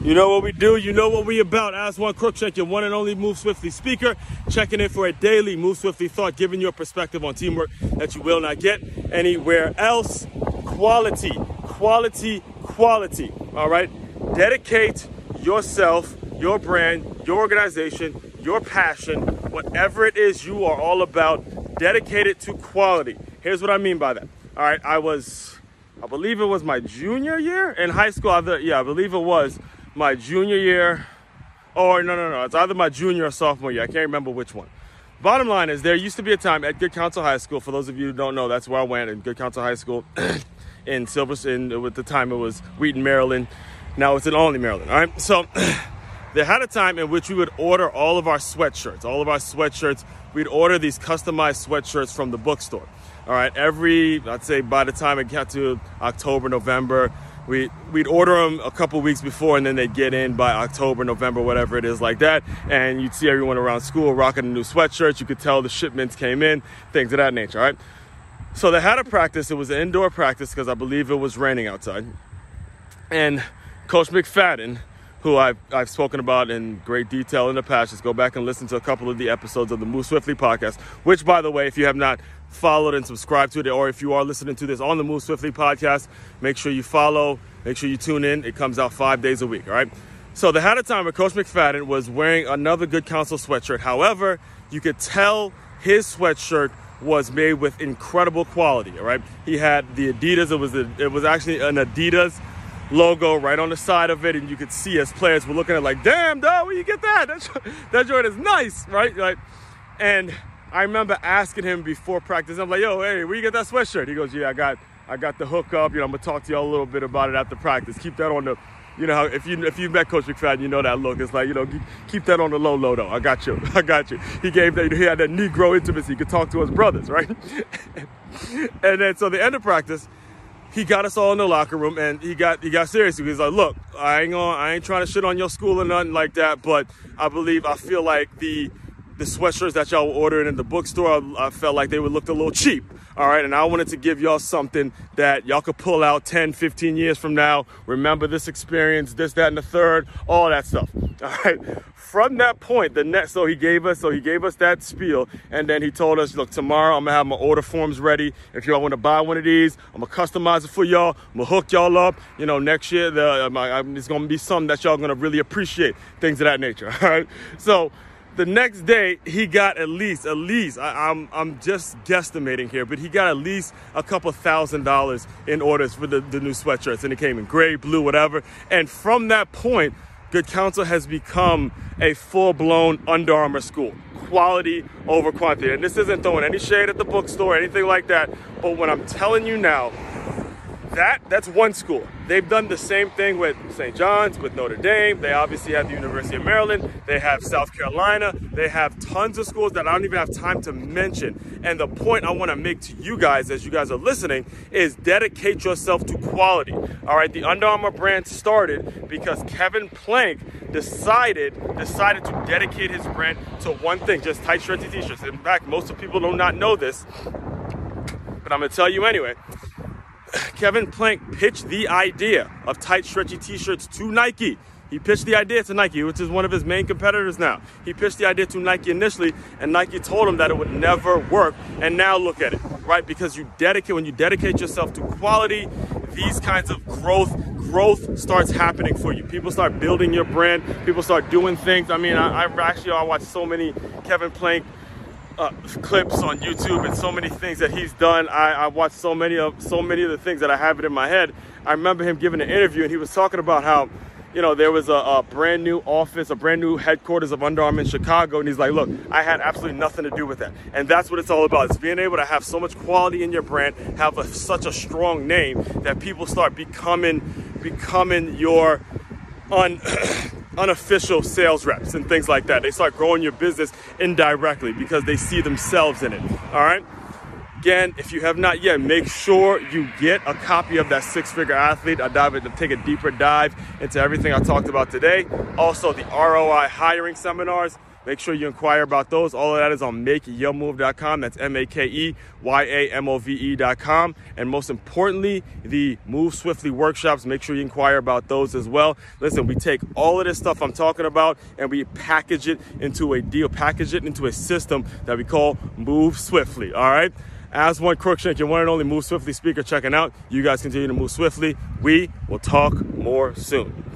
You know what we do, you know what we about. As one Crookshank, your one and only Move Swiftly speaker, checking in for a daily Move Swiftly thought, giving you a perspective on teamwork that you will not get anywhere else. Quality, quality, quality. All right? Dedicate yourself, your brand, your organization, your passion, whatever it is you are all about, dedicate it to quality. Here's what I mean by that. All right, I was, I believe it was my junior year in high school. Either, yeah, I believe it was my junior year. Or no, no, no, it's either my junior or sophomore year. I can't remember which one. Bottom line is, there used to be a time at Good Counsel High School. For those of you who don't know, that's where I went in Good Counsel High School in Silver. In with the time it was Wheaton, Maryland. Now it's in Olney, Maryland. All right, so. there had a time in which we would order all of our sweatshirts, all of our sweatshirts. We'd order these customized sweatshirts from the bookstore. All right, every I'd say by the time it got to October, November, we we'd order them a couple weeks before, and then they'd get in by October, November, whatever it is like that. And you'd see everyone around school rocking a new sweatshirt. You could tell the shipments came in, things of that nature. All right. So they had a practice. It was an indoor practice because I believe it was raining outside. And Coach McFadden who I've, I've spoken about in great detail in the past. Just go back and listen to a couple of the episodes of the Move Swiftly podcast, which, by the way, if you have not followed and subscribed to it, or if you are listening to this on the Move Swiftly podcast, make sure you follow, make sure you tune in. It comes out five days a week, all right? So they had a time where Coach McFadden was wearing another Good Counsel sweatshirt. However, you could tell his sweatshirt was made with incredible quality, all right? He had the Adidas, it was, a, it was actually an Adidas logo right on the side of it, and you could see as players were looking at like, damn, dog, where you get that? That, that joint is nice, right? Like, and I remember asking him before practice, I'm like, yo, hey, where you get that sweatshirt? He goes, yeah, I got, I got the hookup. You know, I'm gonna talk to y'all a little bit about it after practice. Keep that on the, you know, if you if you met Coach McFadden, you know that look. It's like, you know, keep that on the low low though. I got you, I got you. He gave that, he had that Negro intimacy. He could talk to his brothers, right? and then so the end of practice he got us all in the locker room and he got he got serious. He was like, look, I ain't going I ain't trying to shit on your school or nothing like that, but I believe I feel like the the sweatshirts that y'all were ordering in the bookstore, I, I felt like they would look a little cheap. All right. And I wanted to give y'all something that y'all could pull out 10, 15 years from now. Remember this experience, this, that, and the third, all that stuff. All right. From that point, the next, so he gave us, so he gave us that spiel. And then he told us, look, tomorrow I'm gonna have my order forms ready. If y'all wanna buy one of these, I'm gonna customize it for y'all. I'm gonna hook y'all up. You know, next year, the, um, it's gonna be something that y'all gonna really appreciate, things of that nature. All right. So, the next day he got at least at least I, am I'm, I'm just guesstimating here but he got at least a couple thousand dollars in orders for the, the new sweatshirts and it came in gray blue whatever. And from that point good counsel has become a full-blown Under Armour school. Quality over quantity. And this isn't throwing any shade at the bookstore anything like that but what i'm telling you now that that's one school. They've done the same thing with St. John's, with Notre Dame. They obviously have the University of Maryland. They have South Carolina. They have tons of schools that I don't even have time to mention. And the point I want to make to you guys as you guys are listening is dedicate yourself to quality. All right, the Under Armour brand started because Kevin Plank decided decided to dedicate his brand to one thing, just tight stretchy t-shirts. In fact, most of people do not know this, but I'm gonna tell you anyway. Kevin Plank pitched the idea of tight, stretchy t-shirts to Nike. He pitched the idea to Nike, which is one of his main competitors now. He pitched the idea to Nike initially, and Nike told him that it would never work. And now look at it, right? Because you dedicate, when you dedicate yourself to quality, these kinds of growth, growth starts happening for you. People start building your brand. People start doing things. I mean, I, I actually I watch so many Kevin Plank uh, clips on YouTube and so many things that he's done. I, I watched so many of so many of the things that I have it in my head. I remember him giving an interview and he was talking about how, you know, there was a, a brand new office, a brand new headquarters of Under Armour in Chicago, and he's like, look, I had absolutely nothing to do with that, and that's what it's all about. It's being able to have so much quality in your brand, have a, such a strong name that people start becoming becoming your un. unofficial sales reps and things like that. They start growing your business indirectly because they see themselves in it. All right. Again, if you have not yet, make sure you get a copy of that six figure athlete. I dive into take a deeper dive into everything I talked about today. Also, the ROI hiring seminars. Make sure you inquire about those. All of that is on makeyourmove.com. That's M A K E Y A M O V E.com. And most importantly, the Move Swiftly workshops. Make sure you inquire about those as well. Listen, we take all of this stuff I'm talking about and we package it into a deal, package it into a system that we call Move Swiftly. All right. As one Crookshank, your one and only Move Swiftly speaker checking out. You guys continue to move swiftly. We will talk more soon.